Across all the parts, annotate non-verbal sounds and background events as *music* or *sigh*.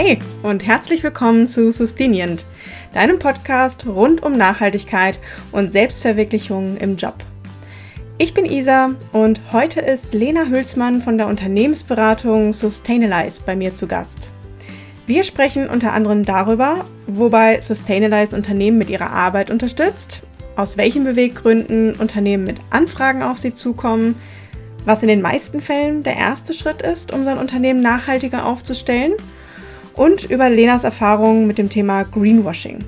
Hey und herzlich willkommen zu Sustinient, deinem Podcast rund um Nachhaltigkeit und Selbstverwirklichung im Job. Ich bin Isa und heute ist Lena Hülsmann von der Unternehmensberatung Sustainalize bei mir zu Gast. Wir sprechen unter anderem darüber, wobei Sustainalize Unternehmen mit ihrer Arbeit unterstützt, aus welchen Beweggründen Unternehmen mit Anfragen auf sie zukommen, was in den meisten Fällen der erste Schritt ist, um sein Unternehmen nachhaltiger aufzustellen – und über Lenas Erfahrungen mit dem Thema Greenwashing.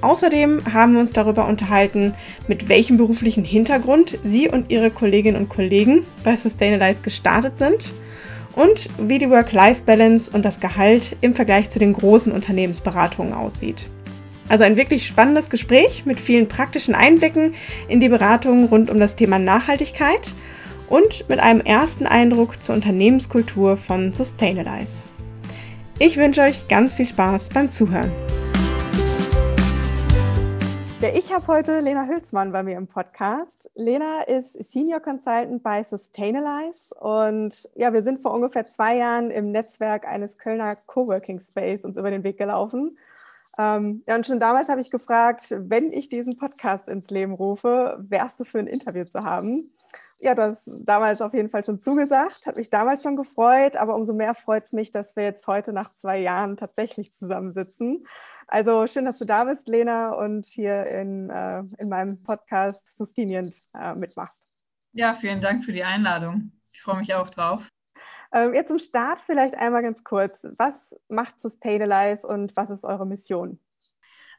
Außerdem haben wir uns darüber unterhalten, mit welchem beruflichen Hintergrund sie und ihre Kolleginnen und Kollegen bei Sustainalize gestartet sind und wie die Work-Life-Balance und das Gehalt im Vergleich zu den großen Unternehmensberatungen aussieht. Also ein wirklich spannendes Gespräch mit vielen praktischen Einblicken in die Beratung rund um das Thema Nachhaltigkeit und mit einem ersten Eindruck zur Unternehmenskultur von Sustainalize. Ich wünsche euch ganz viel Spaß beim Zuhören. Ich habe heute Lena Hülsmann bei mir im Podcast. Lena ist Senior Consultant bei Sustainalize und ja, wir sind vor ungefähr zwei Jahren im Netzwerk eines Kölner Coworking Space uns über den Weg gelaufen. Ähm, ja, und schon damals habe ich gefragt, wenn ich diesen Podcast ins Leben rufe, wärst du für ein Interview zu haben? Ja, du hast damals auf jeden Fall schon zugesagt, hat mich damals schon gefreut, aber umso mehr freut es mich, dass wir jetzt heute nach zwei Jahren tatsächlich zusammensitzen. Also schön, dass du da bist, Lena, und hier in, äh, in meinem Podcast Sustinient äh, mitmachst. Ja, vielen Dank für die Einladung. Ich freue mich auch drauf. Ähm, jetzt zum Start vielleicht einmal ganz kurz. Was macht Sustainalize und was ist eure Mission?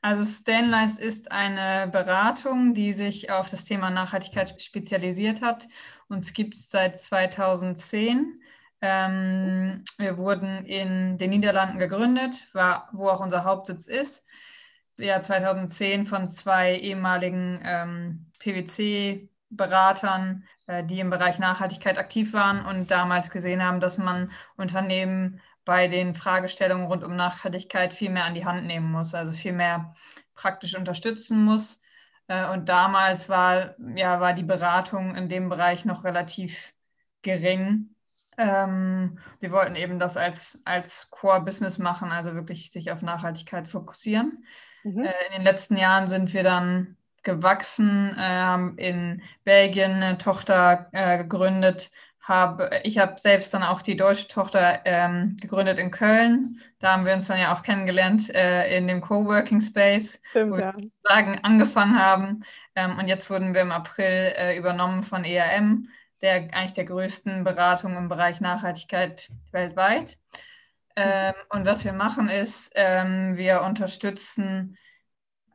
Also Stanlize ist eine Beratung, die sich auf das Thema Nachhaltigkeit spezialisiert hat. Uns gibt es seit 2010. Ähm, wir wurden in den Niederlanden gegründet, war, wo auch unser Hauptsitz ist. Ja, 2010 von zwei ehemaligen ähm, PwC-Beratern, äh, die im Bereich Nachhaltigkeit aktiv waren und damals gesehen haben, dass man Unternehmen bei den Fragestellungen rund um Nachhaltigkeit viel mehr an die Hand nehmen muss, also viel mehr praktisch unterstützen muss. Äh, und damals war, ja, war die Beratung in dem Bereich noch relativ gering. Ähm, wir wollten eben das als, als Core-Business machen, also wirklich sich auf Nachhaltigkeit fokussieren. Mhm. Äh, in den letzten Jahren sind wir dann gewachsen, äh, haben in Belgien eine Tochter äh, gegründet, habe, ich habe selbst dann auch die deutsche Tochter ähm, gegründet in Köln. Da haben wir uns dann ja auch kennengelernt äh, in dem Coworking Space, Stimmt, wo ja. wir sagen, angefangen haben. Ähm, und jetzt wurden wir im April äh, übernommen von ERM, der eigentlich der größten Beratung im Bereich Nachhaltigkeit weltweit. Ähm, und was wir machen ist, ähm, wir unterstützen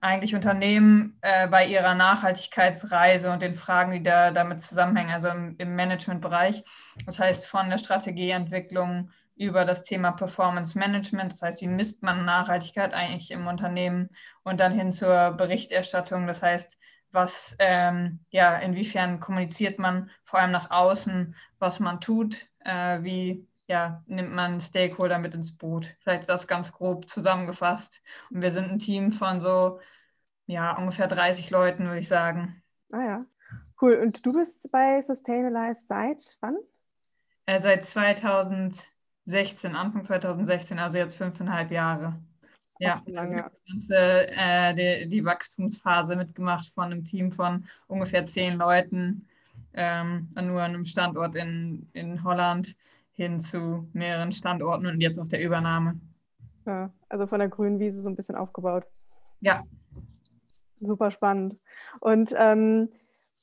eigentlich Unternehmen äh, bei ihrer Nachhaltigkeitsreise und den Fragen, die da damit zusammenhängen, also im, im Managementbereich. Das heißt, von der Strategieentwicklung über das Thema Performance Management, das heißt, wie misst man Nachhaltigkeit eigentlich im Unternehmen und dann hin zur Berichterstattung, das heißt, was, ähm, ja, inwiefern kommuniziert man vor allem nach außen, was man tut, äh, wie ja, nimmt man Stakeholder mit ins Boot. Vielleicht das ganz grob zusammengefasst. Und wir sind ein Team von so, ja, ungefähr 30 Leuten, würde ich sagen. Ah ja, cool. Und du bist bei Sustainalize seit wann? Äh, seit 2016, Anfang 2016, also jetzt fünfeinhalb Jahre. Ja, lange. Die, ganze, äh, die, die, Wachstumsphase mitgemacht von einem Team von ungefähr zehn Leuten, ähm, nur an einem Standort in, in Holland hin zu mehreren Standorten und jetzt auch der Übernahme. Ja, also von der grünen Wiese so ein bisschen aufgebaut. Ja. Super spannend. Und ähm,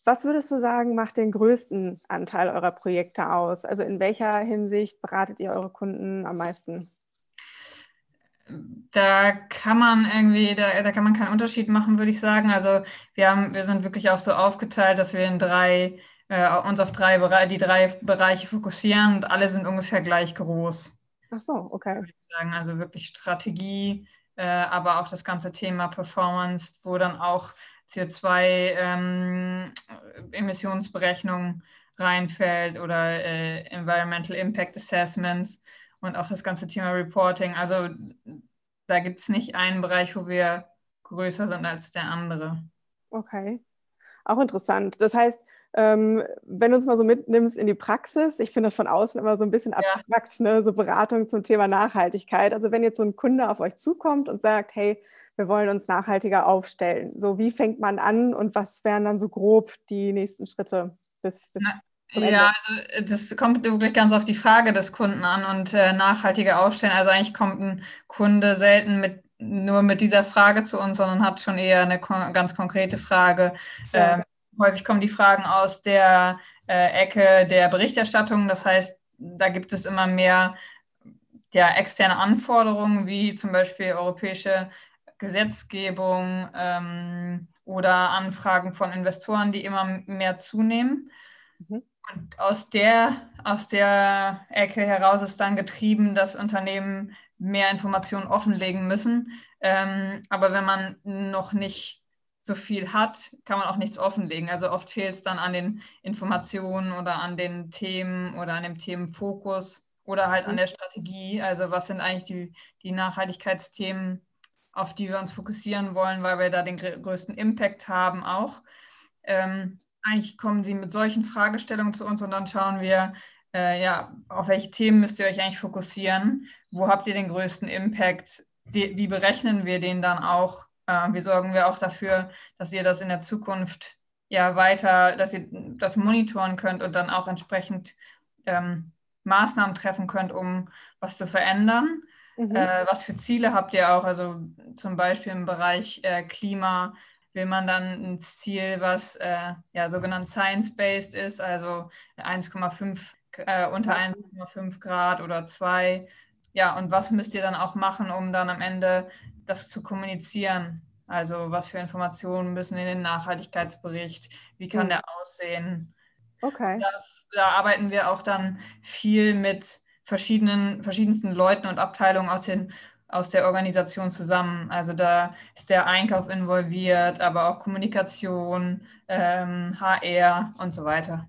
was würdest du sagen, macht den größten Anteil eurer Projekte aus? Also in welcher Hinsicht beratet ihr eure Kunden am meisten? Da kann man irgendwie, da, da kann man keinen Unterschied machen, würde ich sagen. Also wir haben, wir sind wirklich auch so aufgeteilt, dass wir in drei äh, uns auf drei die drei Bereiche fokussieren und alle sind ungefähr gleich groß. Ach so, okay. Sagen. Also wirklich Strategie, äh, aber auch das ganze Thema Performance, wo dann auch CO2-Emissionsberechnung ähm, reinfällt oder äh, Environmental Impact Assessments und auch das ganze Thema Reporting. Also da gibt es nicht einen Bereich, wo wir größer sind als der andere. Okay, auch interessant. Das heißt, ähm, wenn du uns mal so mitnimmst in die Praxis, ich finde das von außen immer so ein bisschen abstrakt, ja. ne? so Beratung zum Thema Nachhaltigkeit. Also wenn jetzt so ein Kunde auf euch zukommt und sagt, hey, wir wollen uns nachhaltiger aufstellen, so wie fängt man an und was wären dann so grob die nächsten Schritte bis, bis ja, also äh, das kommt wirklich ganz auf die Frage des Kunden an und äh, nachhaltige Aufstellen. Also eigentlich kommt ein Kunde selten mit nur mit dieser Frage zu uns, sondern hat schon eher eine kon ganz konkrete Frage. Ja. Ähm, häufig kommen die Fragen aus der äh, Ecke der Berichterstattung. Das heißt, da gibt es immer mehr ja, externe Anforderungen, wie zum Beispiel europäische Gesetzgebung ähm, oder Anfragen von Investoren, die immer mehr zunehmen. Mhm. Und aus der, aus der Ecke heraus ist dann getrieben, dass Unternehmen mehr Informationen offenlegen müssen. Ähm, aber wenn man noch nicht so viel hat, kann man auch nichts offenlegen. Also oft fehlt es dann an den Informationen oder an den Themen oder an dem Themenfokus oder halt an mhm. der Strategie. Also was sind eigentlich die, die Nachhaltigkeitsthemen, auf die wir uns fokussieren wollen, weil wir da den größten Impact haben auch. Ähm, eigentlich kommen sie mit solchen Fragestellungen zu uns und dann schauen wir, äh, ja, auf welche Themen müsst ihr euch eigentlich fokussieren? Wo habt ihr den größten Impact? Die, wie berechnen wir den dann auch? Äh, wie sorgen wir auch dafür, dass ihr das in der Zukunft ja weiter, dass ihr das monitoren könnt und dann auch entsprechend ähm, Maßnahmen treffen könnt, um was zu verändern? Mhm. Äh, was für Ziele habt ihr auch? Also zum Beispiel im Bereich äh, Klima will man dann ein Ziel, was äh, ja sogenannt science-based ist, also 1,5 äh, unter 1,5 Grad oder 2. Ja, und was müsst ihr dann auch machen, um dann am Ende das zu kommunizieren? Also was für Informationen müssen in den Nachhaltigkeitsbericht? Wie kann mhm. der aussehen? Okay. Da, da, arbeiten wir auch dann viel mit verschiedenen, verschiedensten Leuten und Abteilungen aus, den, aus der Organisation zusammen. Also da ist der Einkauf involviert, aber auch Kommunikation, ähm, HR und so weiter.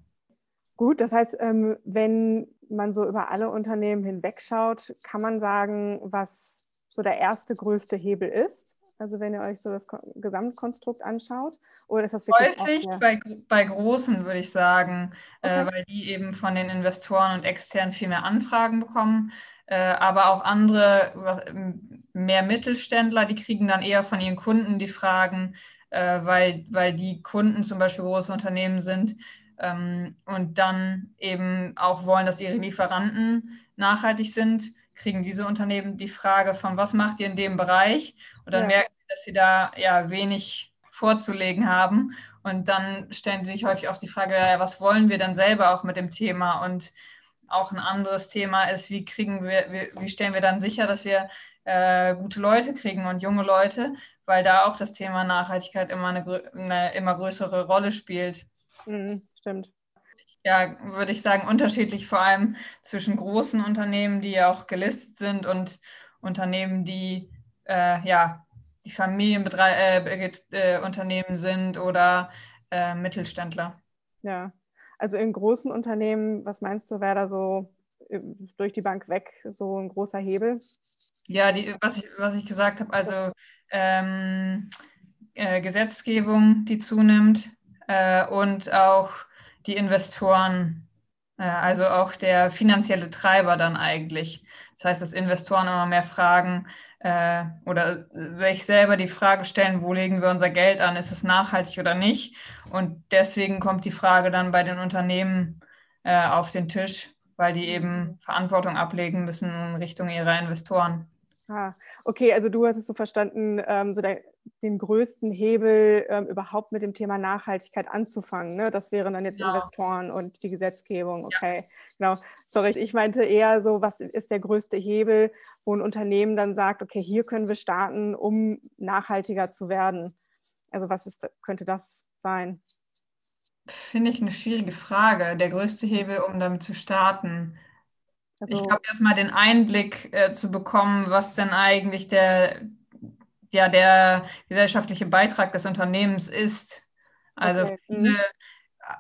Gut, das heißt, ähm, wenn man so über alle Unternehmen hinwegschaut, kann man sagen, was so der erste größte Hebel ist? Also wenn ihr euch so das Gesamtkonstrukt anschaut? Oder ist das wirklich Häufig bei, bei großen, würde ich sagen, äh, okay. äh, weil die eben von den Investoren und externen viel mehr Anfragen bekommen. Äh, aber auch andere, mehr Mittelständler, die kriegen dann eher von ihren Kunden die Fragen, äh, weil, weil die Kunden zum Beispiel große Unternehmen sind, ähm, und dann eben auch wollen, dass ihre Lieferanten nachhaltig sind, kriegen diese Unternehmen die Frage von, was macht ihr in dem Bereich? Und dann ja. merken sie, dass sie da ja wenig vorzulegen haben. Und dann stellen sie sich häufig auch die Frage, ja, was wollen wir dann selber auch mit dem Thema? Und auch ein anderes Thema ist, wie kriegen wir, wie, wie stellen wir dann sicher, dass wir äh, gute Leute kriegen und junge Leute, weil da auch das Thema Nachhaltigkeit immer eine, eine immer größere Rolle spielt. Mhm stimmt. Ja, würde ich sagen, unterschiedlich vor allem zwischen großen Unternehmen, die ja auch gelistet sind und Unternehmen, die äh, ja die Familienunternehmen äh, sind oder äh, Mittelständler. Ja, also in großen Unternehmen, was meinst du, wäre da so äh, durch die Bank weg so ein großer Hebel? Ja, die, was, ich, was ich gesagt habe, also ähm, äh, Gesetzgebung, die zunimmt äh, und auch die Investoren, äh, also auch der finanzielle Treiber dann eigentlich. Das heißt, dass Investoren immer mehr fragen äh, oder sich selber die Frage stellen, wo legen wir unser Geld an, ist es nachhaltig oder nicht? Und deswegen kommt die Frage dann bei den Unternehmen äh, auf den Tisch, weil die eben Verantwortung ablegen müssen in Richtung ihrer Investoren. Ah, okay, also du hast es so verstanden, ähm, so der, den größten Hebel ähm, überhaupt mit dem Thema Nachhaltigkeit anzufangen. Ne? Das wären dann jetzt genau. Investoren und die Gesetzgebung. Okay, ja. genau. Sorry, ich meinte eher so, was ist der größte Hebel, wo ein Unternehmen dann sagt, okay, hier können wir starten, um nachhaltiger zu werden. Also was ist, könnte das sein? Finde ich eine schwierige Frage. Der größte Hebel, um damit zu starten. Also, ich glaube, erstmal den Einblick äh, zu bekommen, was denn eigentlich der, ja, der gesellschaftliche Beitrag des Unternehmens ist. Also okay. viele mhm.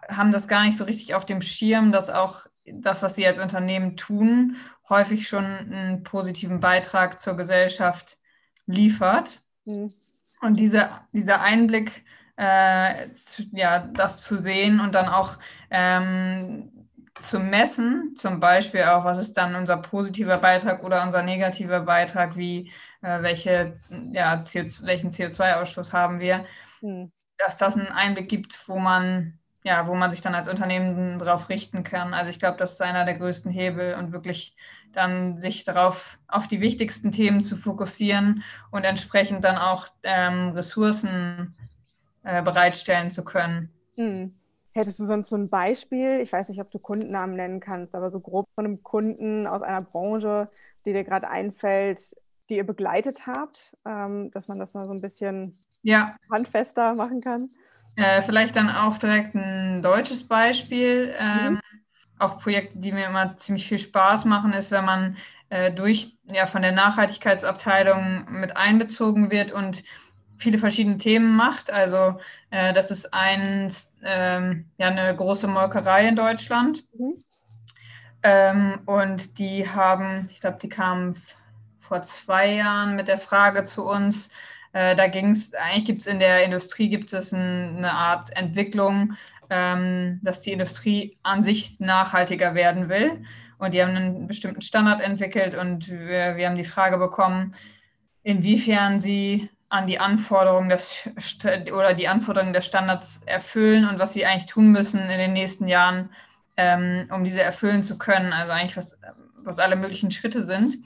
haben das gar nicht so richtig auf dem Schirm, dass auch das, was sie als Unternehmen tun, häufig schon einen positiven Beitrag zur Gesellschaft liefert. Mhm. Und diese, dieser Einblick äh, zu, ja, das zu sehen und dann auch ähm, zu messen, zum Beispiel auch, was ist dann unser positiver Beitrag oder unser negativer Beitrag, wie äh, welche, ja, CO, welchen CO2-Ausstoß haben wir, hm. dass das einen Einblick gibt, wo man, ja, wo man sich dann als Unternehmen darauf richten kann. Also ich glaube, das ist einer der größten Hebel und wirklich dann sich darauf, auf die wichtigsten Themen zu fokussieren und entsprechend dann auch ähm, Ressourcen äh, bereitstellen zu können. Hm. Hättest du sonst so ein Beispiel? Ich weiß nicht, ob du Kundennamen nennen kannst, aber so grob von einem Kunden aus einer Branche, die dir gerade einfällt, die ihr begleitet habt, ähm, dass man das mal so ein bisschen ja. handfester machen kann? Äh, vielleicht dann auch direkt ein deutsches Beispiel. Ähm, mhm. Auch Projekte, die mir immer ziemlich viel Spaß machen, ist, wenn man äh, durch ja von der Nachhaltigkeitsabteilung mit einbezogen wird und viele verschiedene Themen macht. Also äh, das ist ein, ähm, ja, eine große Molkerei in Deutschland. Mhm. Ähm, und die haben, ich glaube, die kamen vor zwei Jahren mit der Frage zu uns. Äh, da ging es, eigentlich gibt es in der Industrie gibt es ein, eine Art Entwicklung, ähm, dass die Industrie an sich nachhaltiger werden will. Und die haben einen bestimmten Standard entwickelt und wir, wir haben die Frage bekommen, inwiefern sie an die Anforderungen des oder die Anforderungen der Standards erfüllen und was sie eigentlich tun müssen in den nächsten Jahren, ähm, um diese erfüllen zu können. Also eigentlich was, was alle möglichen Schritte sind.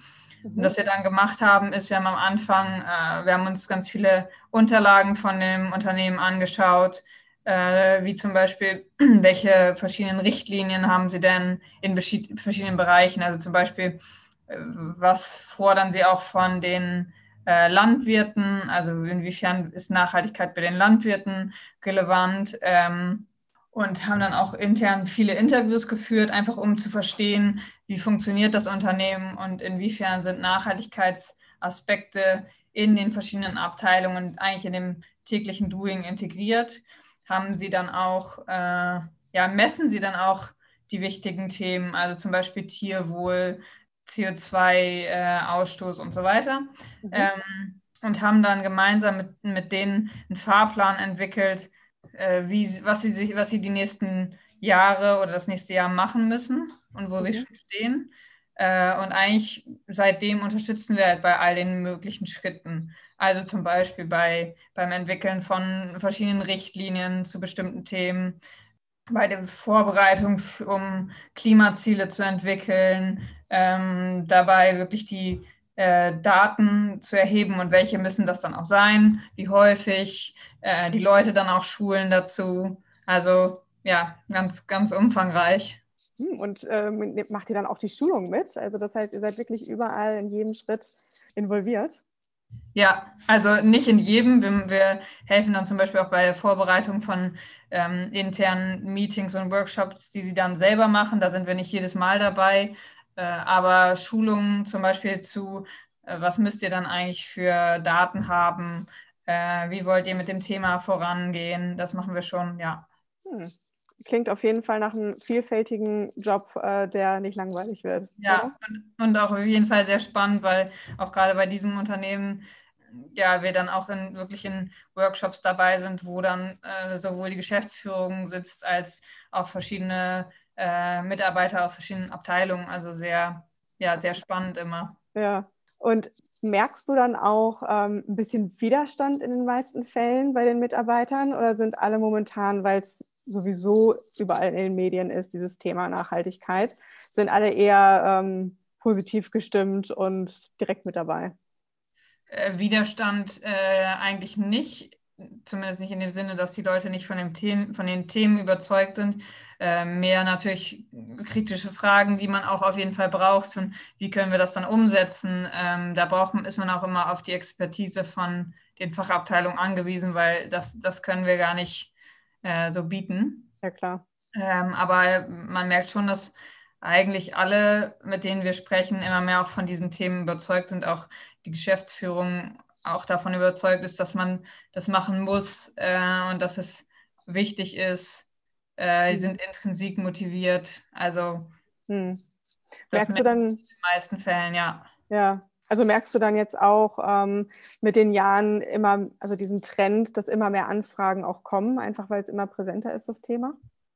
Mhm. Und was wir dann gemacht haben, ist, wir haben am Anfang, äh, wir haben uns ganz viele Unterlagen von dem Unternehmen angeschaut, äh, wie zum Beispiel, *clears throat* welche verschiedenen Richtlinien haben sie denn in verschiedenen Bereichen. Also zum Beispiel, äh, was fordern sie auch von den äh, Landwirten, also inwiefern ist Nachhaltigkeit bei den Landwirten relevant ähm, und haben dann auch intern viele Interviews geführt, einfach um zu verstehen, wie funktioniert das Unternehmen und inwiefern sind Nachhaltigkeitsaspekte in den verschiedenen Abteilungen eigentlich in dem täglichen Doing integriert. Haben sie dann auch, äh, ja, messen sie dann auch die wichtigen Themen, also zum Beispiel Tierwohl, CO2-Ausstoß äh, und so weiter. Mhm. Ähm, und haben dann gemeinsam mit, mit denen einen Fahrplan entwickelt, äh, wie, was, sie sich, was sie die nächsten Jahre oder das nächste Jahr machen müssen und wo mhm. sie schon stehen. Äh, und eigentlich seitdem unterstützen wir halt bei all den möglichen Schritten. Also zum Beispiel bei, beim Entwickeln von verschiedenen Richtlinien zu bestimmten Themen, bei der Vorbereitung, um Klimaziele zu entwickeln, ähm, dabei wirklich die äh, Daten zu erheben und welche müssen das dann auch sein, wie häufig, äh, die Leute dann auch schulen dazu. Also ja, ganz, ganz umfangreich. Hm, und ähm, macht ihr dann auch die Schulung mit? Also das heißt, ihr seid wirklich überall in jedem Schritt involviert? Ja, also nicht in jedem. Wir, wir, helfen dann zum Beispiel auch bei der Vorbereitung von ähm, internen Meetings und Workshops, die sie dann selber machen. Da sind wir nicht jedes Mal dabei. Äh, aber Schulungen zum Beispiel zu, äh, was müsst ihr dann eigentlich für Daten haben? Äh, wie wollt ihr mit dem Thema vorangehen? Das machen wir schon, ja. Hm. Klingt auf jeden Fall nach einem vielfältigen Job, der nicht langweilig wird. Ja, und, und, auch auf jeden Fall sehr spannend, weil auch gerade bei diesem Unternehmen ja, wir dann auch in, wirklich in Workshops dabei sind, wo dann äh, sowohl die Geschäftsführung sitzt als auch verschiedene äh, Mitarbeiter aus verschiedenen Abteilungen. Also sehr, ja, sehr spannend immer. Ja. Und merkst du dann auch ähm, ein bisschen Widerstand in den meisten Fällen bei den Mitarbeitern oder sind alle momentan, weil es sowieso überall in den Medien ist, dieses Thema Nachhaltigkeit, sind alle eher ähm, positiv gestimmt und direkt mit dabei? Äh, Widerstand äh, eigentlich nicht zumindest nicht in dem Sinne, dass die Leute nicht von, dem Themen, von den Themen überzeugt sind. Äh, mehr natürlich kritische Fragen, die man auch auf jeden Fall braucht. Und wie können wir das dann umsetzen? Ähm, da braucht, ist man auch immer auf die Expertise von den Fachabteilungen angewiesen, weil das, das können wir gar nicht äh, so bieten. Ja, klar. Ähm, aber man merkt schon, dass eigentlich alle, mit denen wir sprechen, immer mehr auch von diesen Themen überzeugt sind. Auch die Geschäftsführung auch davon überzeugt ist, dass man das machen muss äh, und dass es wichtig ist. Äh, die mhm. sind intrinsik motiviert. Also hm. merkst du dann in den meisten Fällen, ja. Ja. Also merkst du dann jetzt auch ähm, mit den Jahren immer, also diesen Trend, dass immer mehr Anfragen auch kommen, einfach weil es immer präsenter ist, das Thema?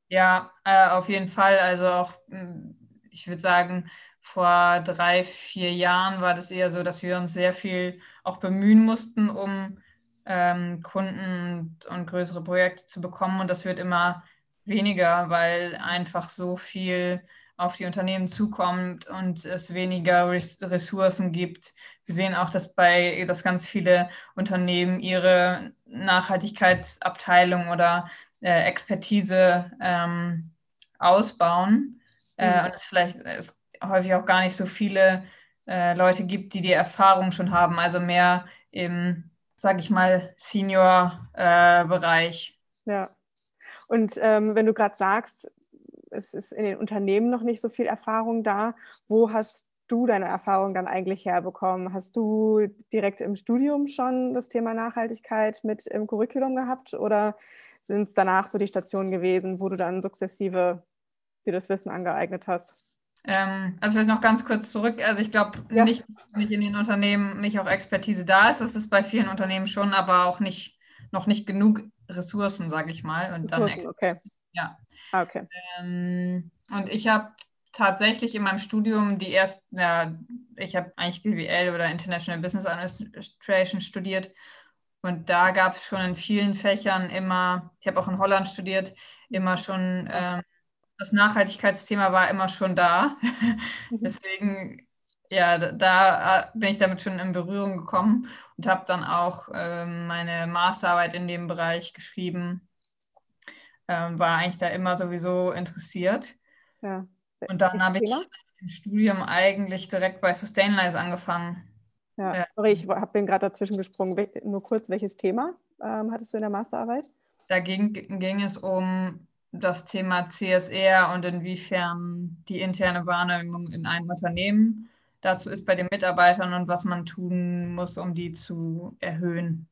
Ja, äh, auf jeden Fall. Also auch, hm, ich würde sagen, vor drei, vier Jahren war das eher so, dass wir uns sehr viel auch bemühen mussten, um ähm, Kunden und größere Projekte zu bekommen. Und das wird immer weniger, weil einfach so viel auf die Unternehmen zukommt und es weniger Ressourcen gibt. Wir sehen auch, dass bei, dass ganz viele Unternehmen ihre Nachhaltigkeitsabteilung oder äh, Expertise ähm, ausbauen äh, mhm. und es vielleicht es häufig auch gar nicht so viele äh, Leute gibt, die die Erfahrung schon haben, also mehr im, sag ich mal, Senior-Bereich. Äh, ja. Und ähm, wenn du gerade sagst, es ist in den Unternehmen noch nicht so viel Erfahrung da. Wo hast du deine Erfahrung dann eigentlich herbekommen? Hast du direkt im Studium schon das Thema Nachhaltigkeit mit im Curriculum gehabt oder sind es danach so die Stationen gewesen, wo du dann sukzessive dir das Wissen angeeignet hast? Ähm, also vielleicht noch ganz kurz zurück. Also ich glaube ja. nicht, nicht in den Unternehmen nicht auch Expertise da ist. Das ist bei vielen Unternehmen schon, aber auch nicht noch nicht genug Ressourcen, sage ich mal. Und Ressourcen, dann, okay. Ja, okay. Ähm, und ich habe tatsächlich in meinem Studium die ersten, ja, ich habe eigentlich BWL oder International Business Administration studiert. Und da gab es schon in vielen Fächern immer, ich habe auch in Holland studiert, immer schon, ähm, das Nachhaltigkeitsthema war immer schon da. Mhm. *laughs* Deswegen, ja, da, da, bin ich damit schon in Berührung gekommen und habe dann auch ähm, meine Masterarbeit in dem Bereich geschrieben ähm, war eigentlich da immer sowieso interessiert. Ja. Und dann habe ich im Studium eigentlich direkt bei Sustainlize angefangen. Ja, ja. sorry, ich habe bin gerade dazwischen gesprungen. Nur kurz, welches Thema ähm, hattest du in der Masterarbeit? Da ging, ging es um das Thema CSR und inwiefern die interne Wahrnehmung in einem Unternehmen dazu ist bei den Mitarbeitern und was man tun muss, um die zu erhöhen.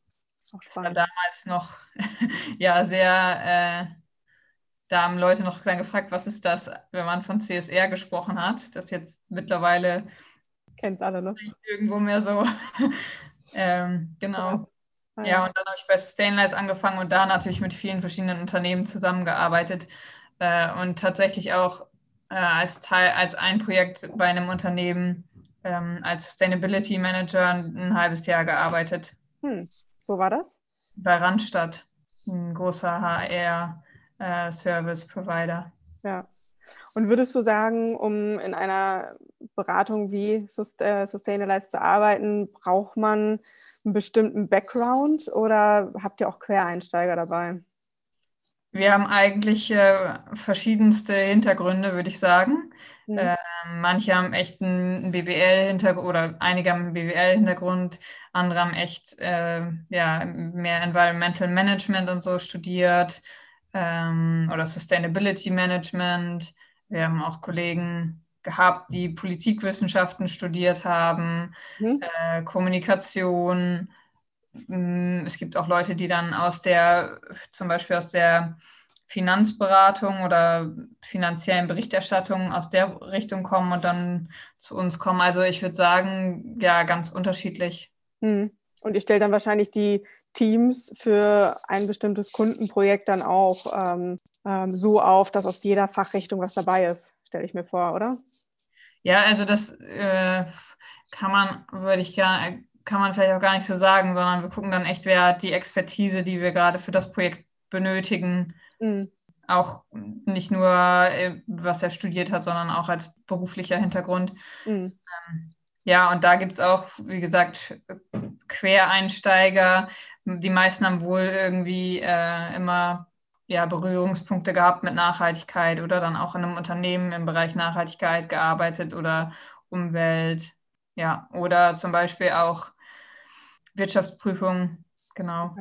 Das war damals noch *laughs* ja sehr äh, da haben Leute noch dann gefragt, was ist das, wenn man von CSR gesprochen hat. Das jetzt mittlerweile kennt alle, ne? Irgendwo mehr so. *laughs* ähm, genau. Ja. ja, und dann habe ich bei Stainless angefangen und da natürlich mit vielen verschiedenen Unternehmen zusammengearbeitet äh, und tatsächlich auch äh, als Teil, als ein Projekt bei einem Unternehmen ähm, als Sustainability Manager ein halbes Jahr gearbeitet. Hm. Wo war das? Bei Randstadt, ein großer HR äh, Service Provider. Ja. Und würdest du sagen, um in einer Beratung wie äh, Sustainalize zu arbeiten, braucht man einen bestimmten Background oder habt ihr auch Quereinsteiger dabei? Wir haben eigentlich äh, verschiedenste Hintergründe, würde ich sagen. Mhm. Äh, manche haben echt einen BWL-Hintergrund oder einige haben einen BWL-Hintergrund, andere haben echt äh, ja, mehr Environmental Management und so studiert ähm, oder Sustainability Management. Wir haben auch Kollegen gehabt, die Politikwissenschaften studiert haben, mhm. äh, Kommunikation. Mm, es gibt auch Leute, die dann aus der, zum Beispiel aus der Finanzberatung oder finanziellen Berichterstattung aus der Richtung kommen und dann zu uns kommen. Also ich würde sagen, ja, ganz unterschiedlich. Mhm. Und ich stelle dann wahrscheinlich die Teams für ein bestimmtes Kundenprojekt dann auch ähm, ähm, so auf, dass aus jeder Fachrichtung was dabei ist, stelle ich mir vor, oder? Ja, also das äh, kann man, würde ich gerne, kann man vielleicht auch gar nicht so sagen, sondern wir gucken dann echt, wer die Expertise, die wir gerade für das Projekt benötigen, mhm. auch nicht nur, äh, was er studiert hat, sondern auch als beruflicher Hintergrund. Mhm. Ähm, ja, und da gibt es auch, wie gesagt, Quereinsteiger. Die meisten haben wohl irgendwie äh, immer ja, Berührungspunkte gehabt mit Nachhaltigkeit oder dann auch in einem Unternehmen im Bereich Nachhaltigkeit gearbeitet oder Umwelt. Ja, oder zum Beispiel auch Wirtschaftsprüfung. Genau.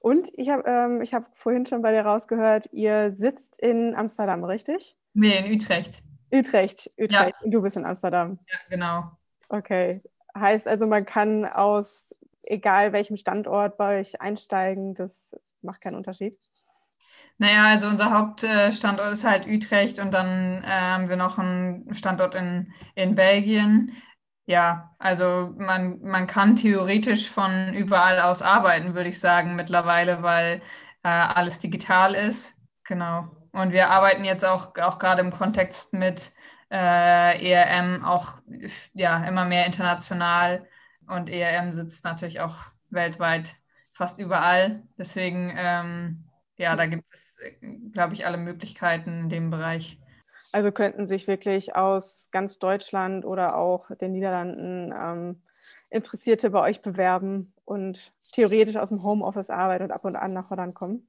Und ich habe ähm, hab vorhin schon bei dir rausgehört, ihr sitzt in Amsterdam, richtig? Nee, in Utrecht. Utrecht, Utrecht. Ja. Und du bist in Amsterdam. Ja, genau. Okay. Heißt also, man kann aus egal welchem Standort bei euch einsteigen, das macht keinen Unterschied? Naja, also unser Hauptstandort ist halt Utrecht und dann äh, haben wir noch einen Standort in, in Belgien. ja, also man, man kann theoretisch von überall aus arbeiten, würde ich sagen, mittlerweile, weil äh, alles digital ist. Genau. Und wir arbeiten jetzt auch, auch gerade im Kontext mit äh, ERM auch ja, immer mehr international. Und ERM sitzt natürlich auch weltweit fast überall. Deswegen, ähm, ja, da gibt es, glaube ich, alle Möglichkeiten in dem Bereich. Also könnten sich wirklich aus ganz Deutschland oder auch den Niederlanden ähm, Interessierte bei euch bewerben und theoretisch aus dem Homeoffice arbeiten und ab und an nach Holland kommen?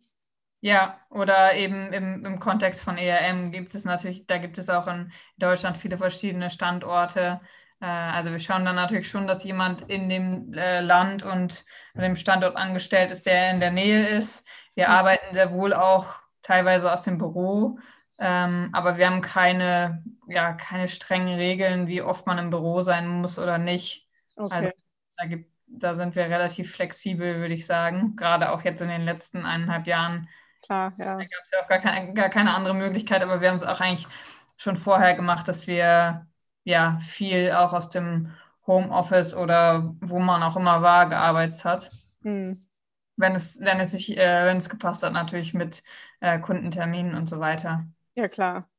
Ja, oder eben im, im Kontext von ERM gibt es natürlich, da gibt es auch in Deutschland viele verschiedene Standorte. Äh, also wir schauen dann natürlich schon, dass jemand in dem äh, Land und an dem Standort angestellt ist, der in der Nähe ist. Wir mhm. arbeiten sehr wohl auch teilweise aus dem Büro, ähm, aber wir haben keine, ja, keine strengen Regeln, wie oft man im Büro sein muss oder nicht. Okay. Also da, gibt, da sind wir relativ flexibel, würde ich sagen. Gerade auch jetzt in den letzten eineinhalb Jahren. Klar, ja. Da gab es ja auch gar keine, gar keine andere Möglichkeit, aber wir haben es auch eigentlich schon vorher gemacht, dass wir ja viel auch aus dem Homeoffice oder wo man auch immer war, gearbeitet hat. Hm. Wenn es, wenn es sich, äh, wenn es gepasst hat, natürlich mit äh, Kundenterminen und so weiter. Ja, klar.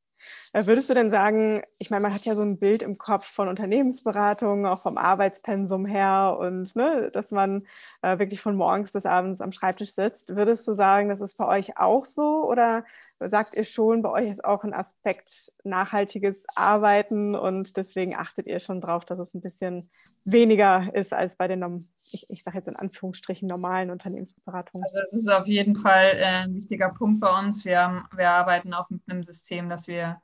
Äh, würdest du denn sagen, ich meine, man hat ja so ein Bild im Kopf von Unternehmensberatung, auch vom Arbeitspensum her und ne, dass man äh, wirklich von morgens bis abends am Schreibtisch sitzt. Würdest du sagen, das ist bei euch auch so oder sagt ihr schon, bei euch ist auch ein Aspekt nachhaltiges Arbeiten und deswegen achtet ihr schon drauf, dass es ein bisschen weniger ist als bei den, ich, ich sage jetzt in Anführungsstrichen, normalen Unternehmensberatungen? Also es ist auf jeden Fall äh, ein wichtiger Punkt bei uns. Wir, haben, wir arbeiten auch mit einem System, dass wir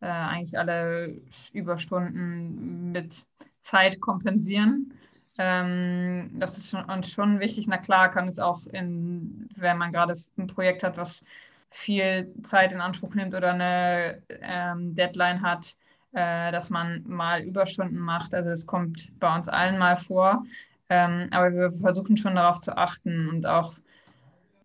äh, eigentlich alle Überstunden mit Zeit kompensieren. Ähm, das ist uns schon wichtig. Na klar kann es auch, in, wenn man gerade ein Projekt hat, was viel Zeit in Anspruch nimmt oder eine ähm, Deadline hat, äh, dass man mal Überstunden macht. Also es kommt bei uns allen mal vor. Ähm, aber wir versuchen schon darauf zu achten und auch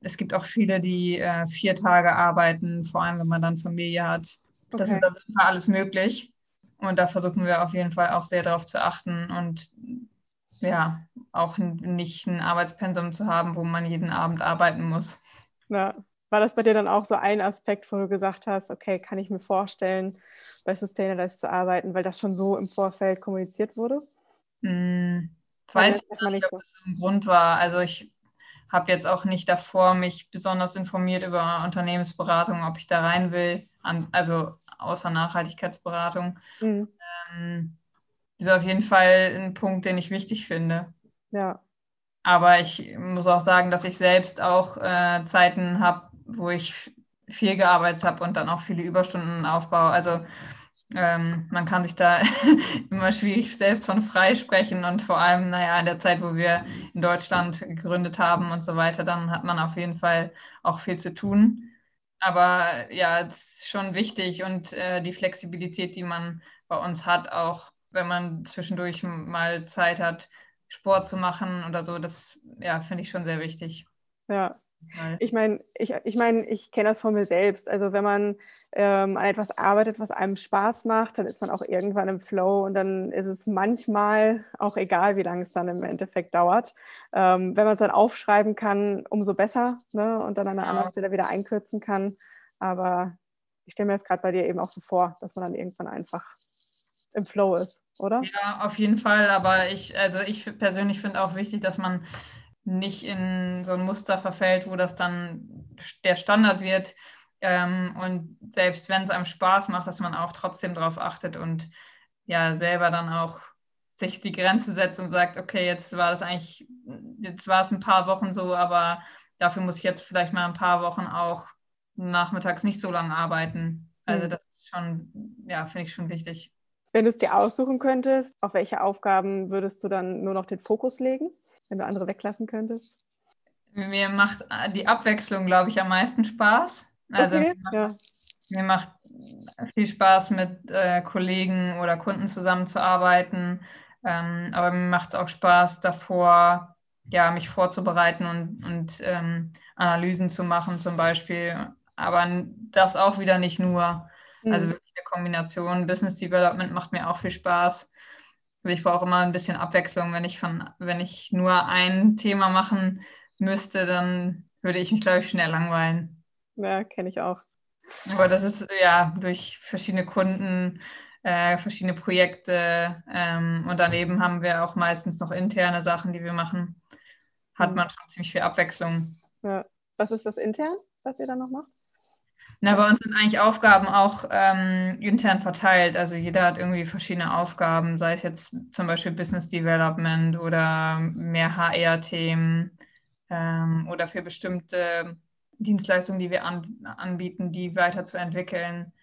es gibt auch viele, die äh, vier Tage arbeiten, vor allem wenn man dann Familie hat. Okay. Das ist auf jeden Fall alles möglich. Und da versuchen wir auf jeden Fall auch sehr darauf zu achten und ja, auch nicht ein Arbeitspensum zu haben, wo man jeden Abend arbeiten muss. Ja, war das bei dir dann auch so ein Aspekt, wo du gesagt hast, okay, kann ich mir vorstellen, bei Sustainabilize zu arbeiten, weil das schon so im Vorfeld kommuniziert wurde? Hm, weiß ich nicht, ob das ein Grund war. Also ich habe jetzt auch nicht davor mich besonders informiert über Unternehmensberatung, ob ich da rein will, an, also außer Nachhaltigkeitsberatung. Mhm. Ähm, ist auf jeden Fall ein Punkt, den ich wichtig finde. Ja. Aber ich muss auch sagen, dass ich selbst auch äh, Zeiten habe, wo ich viel gearbeitet habe und dann auch viele Überstunden aufbaue. Also ähm, man kann sich da *laughs* immer schwierig selbst von frei sprechen und vor allem, naja, in der Zeit, wo wir in Deutschland gegründet haben und so weiter, dann hat man auf jeden Fall auch viel zu tun. Aber ja, es ist schon wichtig und äh, die Flexibilität, die man bei uns hat, auch wenn man zwischendurch mal Zeit hat, Sport zu machen oder so, das ja, finde ich schon sehr wichtig. Ja, ich meine, ich, ich, mein, ich kenne das von mir selbst. Also wenn man ähm, an etwas arbeitet, was einem Spaß macht, dann ist man auch irgendwann im Flow und dann ist es manchmal auch egal, wie lange es dann im Endeffekt dauert. Ähm, wenn man es dann aufschreiben kann, umso besser ne? und dann an einer ja. anderen Stelle wieder einkürzen kann. Aber ich stelle mir das gerade bei dir eben auch so vor, dass man dann irgendwann einfach im Flow ist, oder? Ja, auf jeden Fall. Aber ich, also ich persönlich finde auch wichtig, dass man nicht in so ein Muster verfällt, wo das dann der Standard wird. Ähm, und selbst wenn es einem Spaß macht, dass man auch trotzdem darauf achtet und ja selber dann auch sich die Grenze setzt und sagt, okay, jetzt war es eigentlich, jetzt war es ein paar Wochen so, aber dafür muss ich jetzt vielleicht mal ein paar Wochen auch nachmittags nicht so lange arbeiten. Also mhm. das ist schon, ja, finde ich schon wichtig. Wenn du es dir aussuchen könntest, auf welche Aufgaben würdest du dann nur noch den Fokus legen, wenn du andere weglassen könntest? Mir macht die Abwechslung, glaube ich, am meisten Spaß. Also okay, mir, macht, ja. mir macht viel Spaß, mit äh, Kollegen oder Kunden zusammenzuarbeiten. Ähm, aber mir macht es auch Spaß, davor ja, mich vorzubereiten und, und ähm, Analysen zu machen zum Beispiel. Aber das auch wieder nicht nur. Also mhm. Eine Kombination. Business Development macht mir auch viel Spaß. Also ich brauche immer ein bisschen Abwechslung. Wenn ich von, wenn ich nur ein Thema machen müsste, dann würde ich mich, glaube ich, schnell langweilen. Ja, kenne ich auch. Aber das ist ja durch verschiedene Kunden, äh, verschiedene Projekte ähm, und daneben haben wir auch meistens noch interne Sachen, die wir machen. Hat mhm. man schon ziemlich viel Abwechslung. Ja. Was ist das intern, was ihr dann noch macht? Na, bei uns sind eigentlich Aufgaben auch ähm, intern verteilt. Also jeder hat irgendwie verschiedene Aufgaben, sei es jetzt zum Beispiel Business Development oder mehr HR-Themen ähm, oder für bestimmte Dienstleistungen, die wir an, anbieten, die weiterzuentwickeln.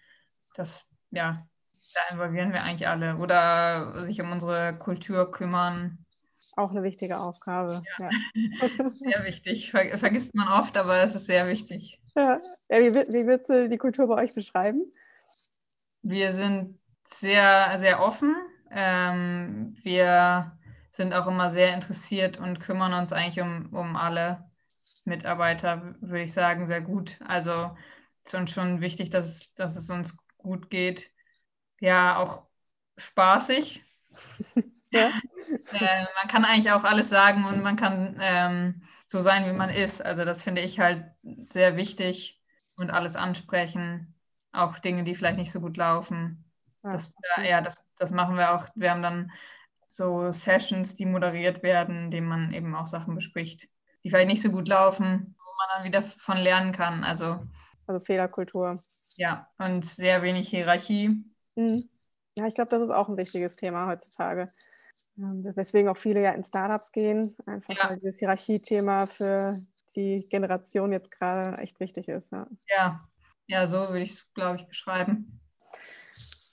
Das, ja, da involvieren wir eigentlich alle. Oder sich um unsere Kultur kümmern. Auch eine wichtige Aufgabe. Ja. Ja. *laughs* Sehr wichtig. Ver vergisst man oft, aber es ist sehr wichtig. Ja. wie, wie würdest du die Kultur bei euch beschreiben? Wir sind sehr, sehr offen. Ähm, wir sind auch immer sehr interessiert und kümmern uns eigentlich um, um alle Mitarbeiter, würde ich sagen, sehr gut. Also es ist uns schon wichtig, dass, dass es uns gut geht. Ja, auch spaßig. *laughs* ja. äh, man kann eigentlich auch alles sagen und man kann ähm, so sein, wie man ist. Also das finde ich halt sehr wichtig und alles ansprechen. Auch Dinge, die vielleicht nicht so gut laufen. Ja. Das, ja, das, das machen wir auch. Wir haben dann so Sessions, die moderiert werden, in denen man eben auch Sachen bespricht, die vielleicht nicht so gut laufen, wo man dann wieder von lernen kann. Also, also Fehlerkultur. Ja, und sehr wenig Hierarchie. Mhm. Ja, ich glaube, das ist auch ein wichtiges Thema heutzutage. Ähm, weswegen auch viele ja in Startups gehen, einfach ja. weil dieses Hierarchiethema für die Generation jetzt gerade echt wichtig ist. Ja, ja, ja so würde ich es, glaube ich, beschreiben.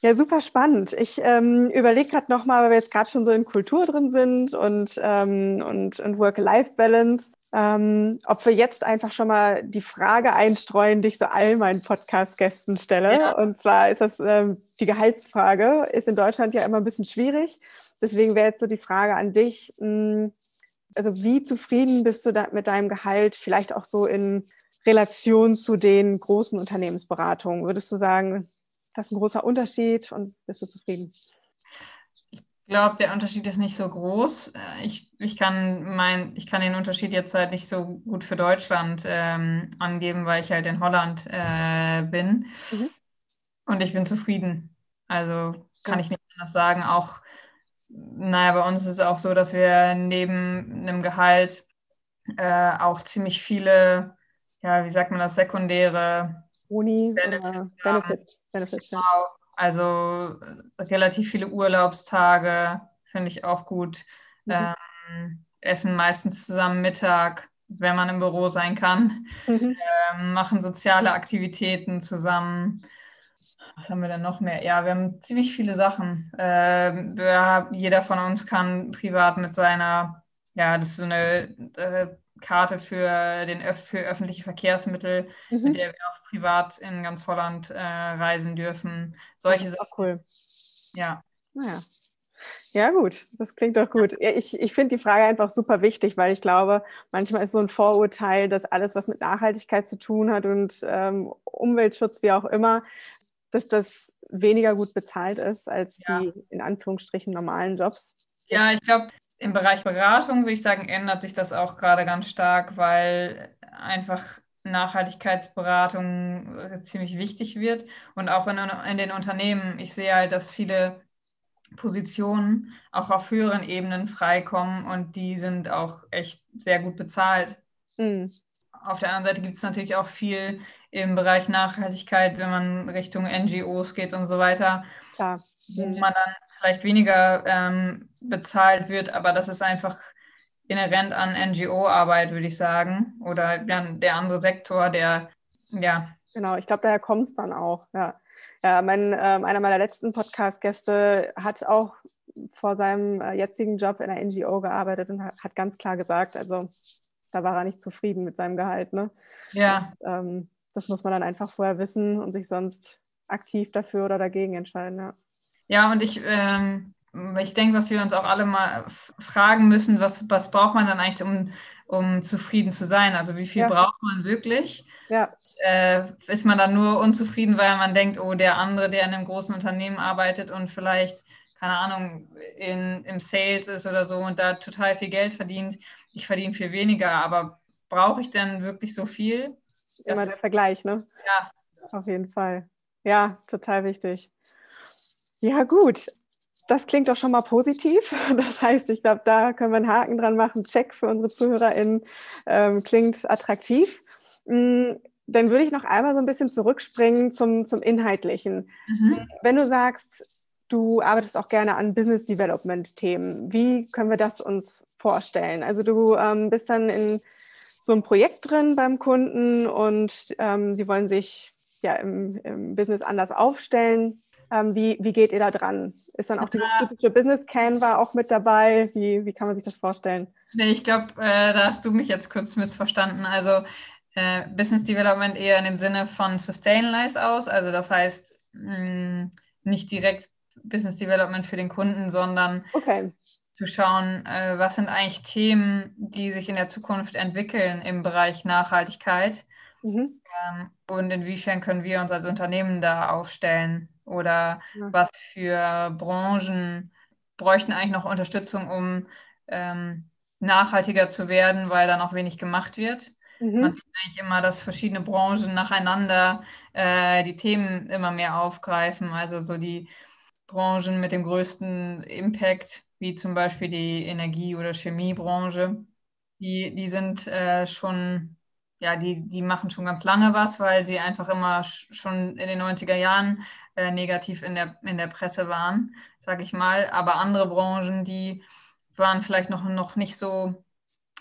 Ja, super spannend. Ich ähm, überlege gerade nochmal, weil wir jetzt gerade schon so in Kultur drin sind und, ähm, und, und Work-Life-Balance, ähm, ob wir jetzt einfach schon mal die Frage einstreuen, die ich so all meinen Podcast-Gästen stelle. Ja. Und zwar ist das ähm, die Gehaltsfrage, ist in Deutschland ja immer ein bisschen schwierig. Deswegen wäre jetzt so die Frage an dich, mh, hm, also wie zufrieden bist du mit deinem Gehalt, vielleicht auch so in Relation zu den großen Unternehmensberatungen? Würdest du sagen, das ist ein großer Unterschied und bist du zufrieden? Ich glaube, der Unterschied ist nicht so groß. Ich, ich, kann mein, ich kann den Unterschied jetzt halt nicht so gut für Deutschland ähm, angeben, weil ich halt in Holland äh, bin. Mhm. Und ich bin zufrieden. Also kann ja. ich nicht anders sagen. Auch, naja, bei uns ist es auch so, dass wir neben einem Gehalt äh, auch ziemlich viele, ja, wie sagt man das, sekundäre Uni Benefits, Benefits, Benefits genau. Also äh, relativ viele Urlaubstage finde ich auch gut. Mhm. Ähm, essen meistens zusammen Mittag, wenn man im Büro sein kann. Mhm. Ähm, machen soziale Aktivitäten zusammen. Was haben wir denn noch mehr? Ja, wir haben ziemlich viele Sachen. Ähm, wir, jeder von uns kann privat mit seiner, ja, das ist so eine äh, Karte für, den, für öffentliche Verkehrsmittel, mhm. mit der wir auch privat in ganz Holland äh, reisen dürfen. Solche Sachen. Cool. Ja. Naja. Ja, gut, das klingt doch gut. Ich, ich finde die Frage einfach super wichtig, weil ich glaube, manchmal ist so ein Vorurteil, dass alles, was mit Nachhaltigkeit zu tun hat und ähm, Umweltschutz, wie auch immer, dass das weniger gut bezahlt ist als ja. die in Anführungsstrichen normalen Jobs. Ja, ich glaube, im Bereich Beratung würde ich sagen, ändert sich das auch gerade ganz stark, weil einfach Nachhaltigkeitsberatung äh, ziemlich wichtig wird. Und auch in, in den Unternehmen, ich sehe halt, dass viele Positionen auch auf höheren Ebenen freikommen und die sind auch echt sehr gut bezahlt. Mhm. Auf der anderen Seite gibt es natürlich auch viel im Bereich Nachhaltigkeit, wenn man Richtung NGOs geht und so weiter, Klar. wo man dann vielleicht weniger ähm, bezahlt wird, aber das ist einfach inhärent an NGO-Arbeit, würde ich sagen. Oder der andere Sektor, der, ja. Genau, ich glaube, daher kommt es dann auch, ja. Ja, mein, äh, einer meiner letzten Podcast-Gäste hat auch vor seinem äh, jetzigen Job in der NGO gearbeitet und hat, hat, ganz klar gesagt, also da war er nicht zufrieden mit seinem Gehalt. Ne? Ja. Und, ähm, das muss man dann einfach vorher wissen und sich sonst aktiv dafür oder dagegen entscheiden. Ja, ja und ich ähm, ich denke, was wir uns auch alle mal fragen müssen, was, was braucht man dann eigentlich, um, um zufrieden zu sein? Also wie viel ja. braucht man wirklich? Ja. Äh, ist man dann nur unzufrieden, weil man denkt, oh, der andere, der in einem großen Unternehmen arbeitet und vielleicht keine Ahnung, in, im Sales ist oder so und da total viel Geld verdient. Ich verdiene viel weniger, aber brauche ich denn wirklich so viel? Immer das, der Vergleich, ne? Ja. Auf jeden Fall. Ja, total wichtig. Ja, gut. Das klingt doch schon mal positiv. *laughs* Das heißt, ich glaube, da können wir einen Haken dran machen. Check für unsere ZuhörerInnen. Ähm, klingt attraktiv. Mhm dann würde ich noch einmal so ein bisschen zurückspringen zum, zum Inhaltlichen. Mhm. Wenn du sagst, du arbeitest auch gerne an Business Development Themen, wie können wir das uns vorstellen? Also du ähm, bist dann in so einem Projekt drin beim Kunden und ähm, die wollen sich ja im, im Business anders aufstellen. Ähm, wie, wie geht ihr da dran? Ist dann auch dieses typische Business Canva auch mit dabei? Wie, wie kann man sich das vorstellen? Nee, ich glaube, äh, da hast du mich jetzt kurz missverstanden. Also äh, Business Development eher in dem Sinne von Sustainalize aus. Also das heißt mh, mm, nicht direkt Business Development für den Kunden, sondern okay. zu schauen, äh, was sind eigentlich Themen, die sich in der Zukunft entwickeln im Bereich Nachhaltigkeit mhm. ähm, und inwiefern können wir uns als Unternehmen da aufstellen oder ja. was für Branchen bräuchten eigentlich noch Unterstützung, um ähm, nachhaltiger zu werden, weil da noch wenig gemacht wird. Mhm. Man sieht eigentlich immer, dass verschiedene Branchen nacheinander äh, die Themen immer mehr aufgreifen. Also so die Branchen mit dem größten Impact, wie zum Beispiel die Energie- oder Chemiebranche, die, die sind äh, schon, ja, die, die machen schon ganz lange was, weil sie einfach immer schon in den 90er Jahren äh, negativ in der, in der Presse waren, sage ich mal. Aber andere Branchen, die waren vielleicht noch, noch nicht so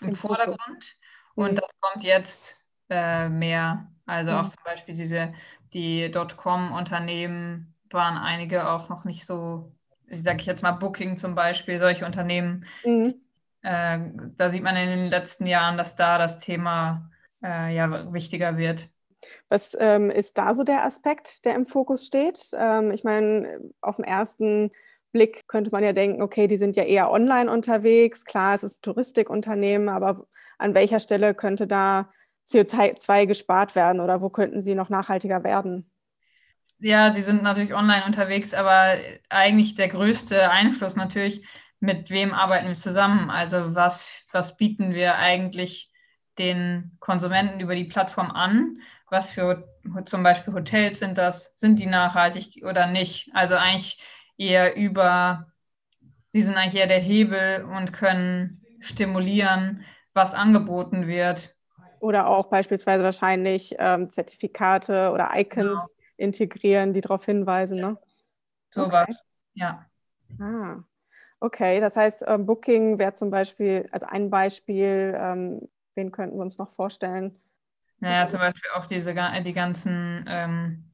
im Vordergrund. Und mhm. das kommt jetzt äh, mehr. Also auch mhm. zum Beispiel diese, die Dotcom-Unternehmen waren einige auch noch nicht so, ich sage jetzt mal Booking zum Beispiel, solche Unternehmen. Mhm. Äh, da sieht man in den letzten Jahren, dass da das Thema äh, ja wichtiger wird. Was ähm, ist da so der Aspekt, der im Fokus steht? Ähm, ich meine, auf den ersten Blick könnte man ja denken, okay, die sind ja eher online unterwegs. Klar, es ist ein Touristikunternehmen, aber an welcher Stelle könnte da CO2 gespart werden oder wo könnten sie noch nachhaltiger werden? Ja, sie sind natürlich online unterwegs, aber eigentlich der größte Einfluss natürlich, mit wem arbeiten wir zusammen? Also was, was bieten wir eigentlich den Konsumenten über die Plattform an? Was für zum Beispiel Hotels sind das? Sind die nachhaltig oder nicht? Also eigentlich eher über, sie sind eigentlich eher der Hebel und können stimulieren, was angeboten wird. Oder auch beispielsweise wahrscheinlich ähm, Zertifikate oder Icons genau. integrieren, die darauf hinweisen. Ne? Sowas, okay. ja. Ah, okay. Das heißt, ähm, Booking wäre zum Beispiel, also ein Beispiel, ähm, wen könnten wir uns noch vorstellen? Naja, zum Beispiel auch diese die ganzen ähm,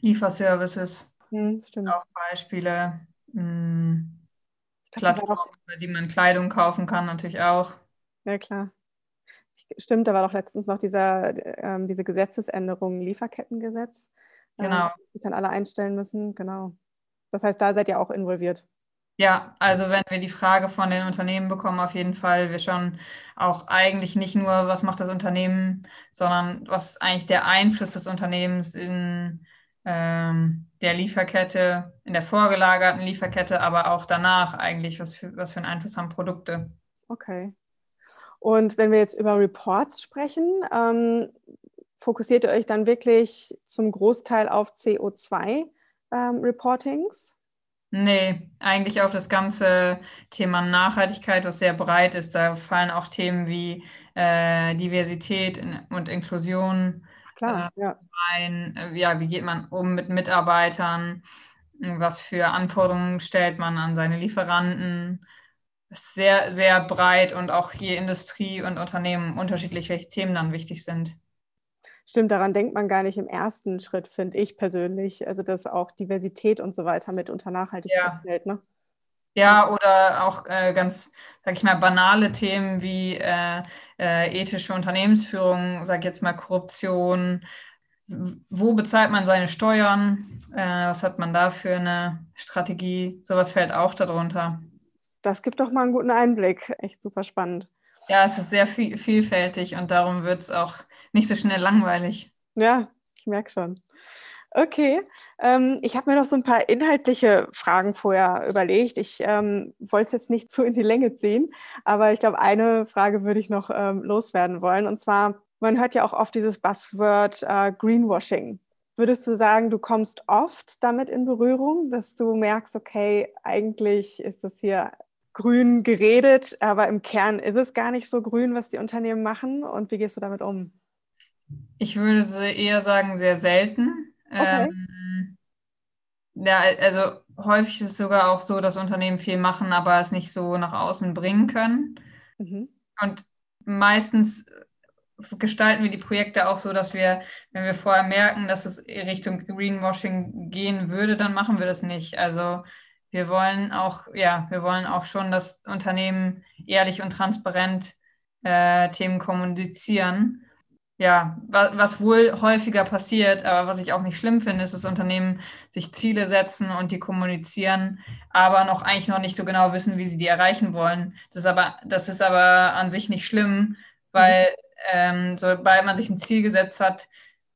Lieferservices. Hm, stimmt. Auch Beispiele. Hm, Plattformen, über die man Kleidung kaufen kann, natürlich auch. Ja, klar. Stimmt, da war doch letztens noch dieser, ähm, diese Gesetzesänderung, Lieferkettengesetz, ähm, genau. die sich dann alle einstellen müssen. Genau. Das heißt, da seid ihr auch involviert. Ja, also wenn wir die Frage von den Unternehmen bekommen, auf jeden Fall. Wir schauen auch eigentlich nicht nur, was macht das Unternehmen, sondern was eigentlich der Einfluss des Unternehmens in ähm, der Lieferkette, in der vorgelagerten Lieferkette, aber auch danach eigentlich, was für, was für einen Einfluss haben Produkte. Okay. Und wenn wir jetzt über Reports sprechen, ähm, fokussiert ihr euch dann wirklich zum Großteil auf CO2-Reportings? Ähm, nee, eigentlich auf das ganze Thema Nachhaltigkeit, was sehr breit ist. Da fallen auch Themen wie äh, Diversität und Inklusion Klar, äh, ja. rein. Äh, ja, wie geht man um mit Mitarbeitern? Was für Anforderungen stellt man an seine Lieferanten? sehr, sehr breit und auch je Industrie und Unternehmen unterschiedlich, welche Themen dann wichtig sind. Stimmt, daran denkt man gar nicht im ersten Schritt, finde ich persönlich. Also, dass auch Diversität und so weiter mit unter Nachhaltigkeit ja. fällt. Ne? Ja, oder auch äh, ganz, sag ich mal, banale Themen wie äh, äh, ethische Unternehmensführung, sag ich jetzt mal Korruption. Wo bezahlt man seine Steuern? Äh, was hat man da für eine Strategie? Sowas fällt auch darunter. Das gibt doch mal einen guten Einblick. Echt super spannend. Ja, es ist sehr viel, vielfältig und darum wird es auch nicht so schnell langweilig. Ja, ich merke schon. Okay, ähm, ich habe mir noch so ein paar inhaltliche Fragen vorher überlegt. Ich ähm, wollte es jetzt nicht zu in die Länge ziehen, aber ich glaube, eine Frage würde ich noch ähm, loswerden wollen. Und zwar, man hört ja auch oft dieses Buzzword äh, Greenwashing. Würdest du sagen, du kommst oft damit in Berührung, dass du merkst, okay, eigentlich ist das hier grün geredet, aber im Kern ist es gar nicht so grün, was die Unternehmen machen? Und wie gehst du damit um? Ich würde eher sagen, sehr selten. Okay. Ähm, ja, also häufig ist es sogar auch so, dass Unternehmen viel machen, aber es nicht so nach außen bringen können. Mhm. Und meistens gestalten wir die Projekte auch so, dass wir, wenn wir vorher merken, dass es Richtung Greenwashing gehen würde, dann machen wir das nicht. Also wir wollen auch, ja, wir wollen auch schon, dass Unternehmen ehrlich und transparent äh, Themen kommunizieren. Ja, was, wohl häufiger passiert, aber was ich auch nicht schlimm finde, ist, dass Unternehmen sich Ziele setzen und die kommunizieren, aber noch eigentlich noch nicht so genau wissen, wie sie die erreichen wollen. Das ist aber, das ist aber an sich nicht schlimm, weil mhm ähm, sobald man sich ein Ziel gesetzt hat,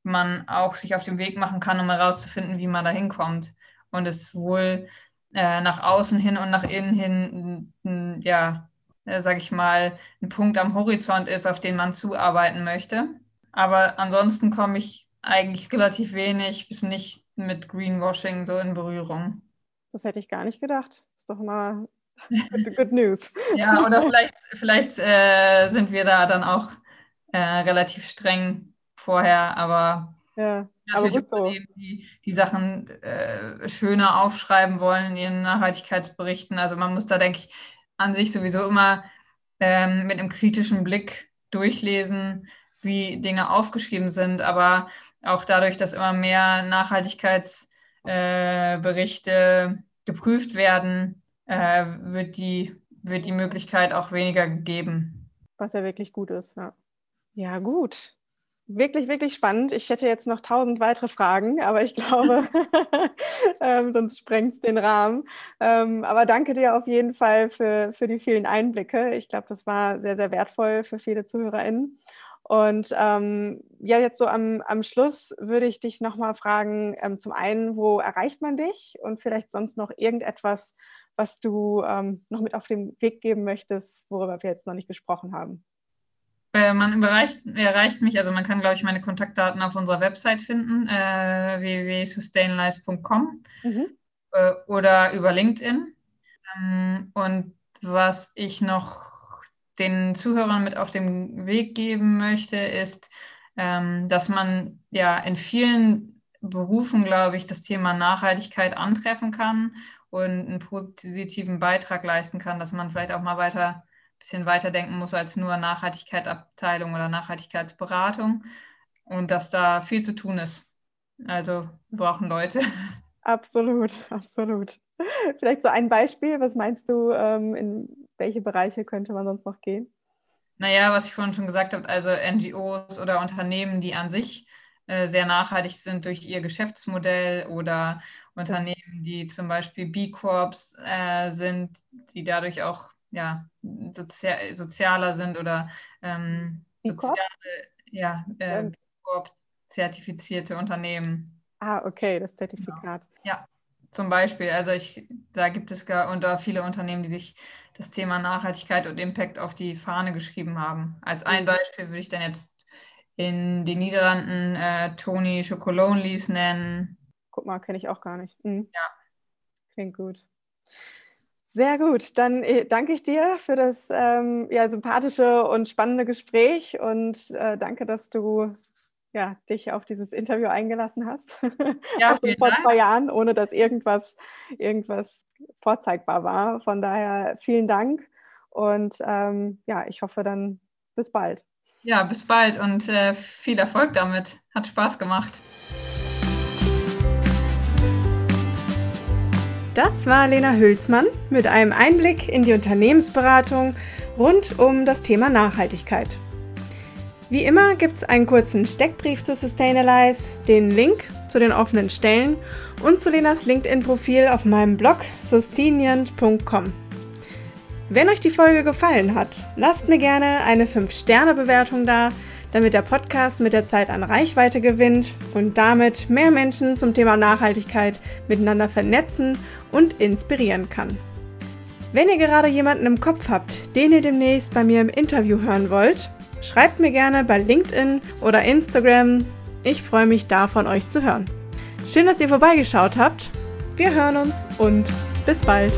man auch sich auf den Weg machen kann, um herauszufinden, wie man da hinkommt. Und es wohl äh, nach außen hin und nach innen hin, ja, äh, sage ich mal, ein Punkt am Horizont ist, auf den man zuarbeiten möchte. Aber ansonsten komme ich eigentlich relativ wenig bis nicht mit Greenwashing so in Berührung. Das hätte ich gar nicht gedacht. Ist doch mal *laughs* good news. ja, oder vielleicht, vielleicht äh, sind wir da dann auch äh, relativ streng vorher, aber ja, aber gut so. Die, die Sachen äh, schöner aufschreiben wollen in ihren Nachhaltigkeitsberichten. Also man muss da, denke ich, an sich sowieso immer ähm, mit einem kritischen Blick durchlesen, wie Dinge aufgeschrieben sind, aber auch dadurch, dass immer mehr Nachhaltigkeitsberichte äh, geprüft werden, äh, wird, die, wird die Möglichkeit auch weniger gegeben. Was ja wirklich gut ist, ja. Ja, gut. Wirklich, wirklich spannend. Ich hätte jetzt noch tausend weitere Fragen, aber ich glaube, *laughs* *laughs* ähm, sonst sprengt es den Rahmen. Ähm, aber danke dir auf jeden Fall für, für die vielen Einblicke. Ich glaube, das war sehr, sehr wertvoll für viele ZuhörerInnen. Und ähm, ja, jetzt so am, am Schluss würde ich dich nochmal fragen, ähm, zum einen, wo erreicht man dich und vielleicht sonst noch irgendetwas, was du ähm, noch mit auf den Weg geben möchtest, worüber wir jetzt noch nicht gesprochen haben. Äh, man erreicht, erreicht mich, also man kann, glaube ich, meine Kontaktdaten auf unserer Website finden, äh, www.sustainlife.com mhm. äh, oder über LinkedIn. Ähm, und was ich noch den Zuhörern mit auf den Weg geben möchte, ist, ähm, dass man ja in vielen Berufen, glaube ich, das Thema Nachhaltigkeit antreffen kann und einen positiven Beitrag leisten kann, dass man vielleicht auch mal weiter bisschen weiterdenken muss als nur Nachhaltigkeitsabteilung oder Nachhaltigkeitsberatung und dass da viel zu tun ist. Also wir brauchen Leute. *laughs* Absolut, absolut. *laughs* Vielleicht so ein Beispiel, was meinst du, ähm, in welche Bereiche könnte man sonst noch gehen? Naja, was ich vorhin schon gesagt habe, also NGOs oder Unternehmen, die an sich äh, sehr nachhaltig sind durch ihr Geschäftsmodell oder Unternehmen, die zum Beispiel B-Corps äh, sind, die dadurch auch ja, sozial, sozialer sind oder ähm, soziale, ja, äh, zertifizierte Unternehmen. Ah, okay, das Zertifikat. Genau. Ja, zum Beispiel. Also ich, da gibt es gar unter viele Unternehmen, die sich das Thema Nachhaltigkeit und Impact auf die Fahne geschrieben haben. Als ein mhm. Beispiel würde ich dann jetzt in den Niederlanden äh, Tony Chocolonely's nennen. Guck mal, kenne ich auch gar nicht. Mhm. Ja. Klingt gut. Sehr gut, dann äh, danke ich dir für das ähm, ja, sympathische und spannende Gespräch und äh, danke, dass du ja, dich auf dieses Interview eingelassen hast. *laughs* Ja, vor Dank. zwei Jahren, ohne dass irgendwas, irgendwas vorzeigbar war. Von daher vielen Dank und ähm, ja, ich hoffe dann bis bald. Ja, bis bald und äh, viel Erfolg damit. Hat Spaß gemacht. Das war Lena Hülsmann mit einem Einblick in die Unternehmensberatung rund um das Thema Nachhaltigkeit. Wie immer gibt es einen kurzen Steckbrief zu Sustainalyze, den Link zu den offenen Stellen und zu Lenas LinkedIn-Profil auf meinem Blog sustainient.com. Wenn euch die Folge gefallen hat, lasst mir gerne eine 5-Sterne-Bewertung da, damit der Podcast mit der Zeit an Reichweite gewinnt und damit mehr Menschen zum Thema Nachhaltigkeit miteinander vernetzen und inspirieren kann. Wenn ihr gerade jemanden im Kopf habt, den ihr demnächst bei mir im Interview hören wollt, schreibt mir gerne bei LinkedIn oder Instagram. Ich freue mich da von euch zu hören. Schön, dass ihr vorbeigeschaut habt. Wir hören uns und bis bald.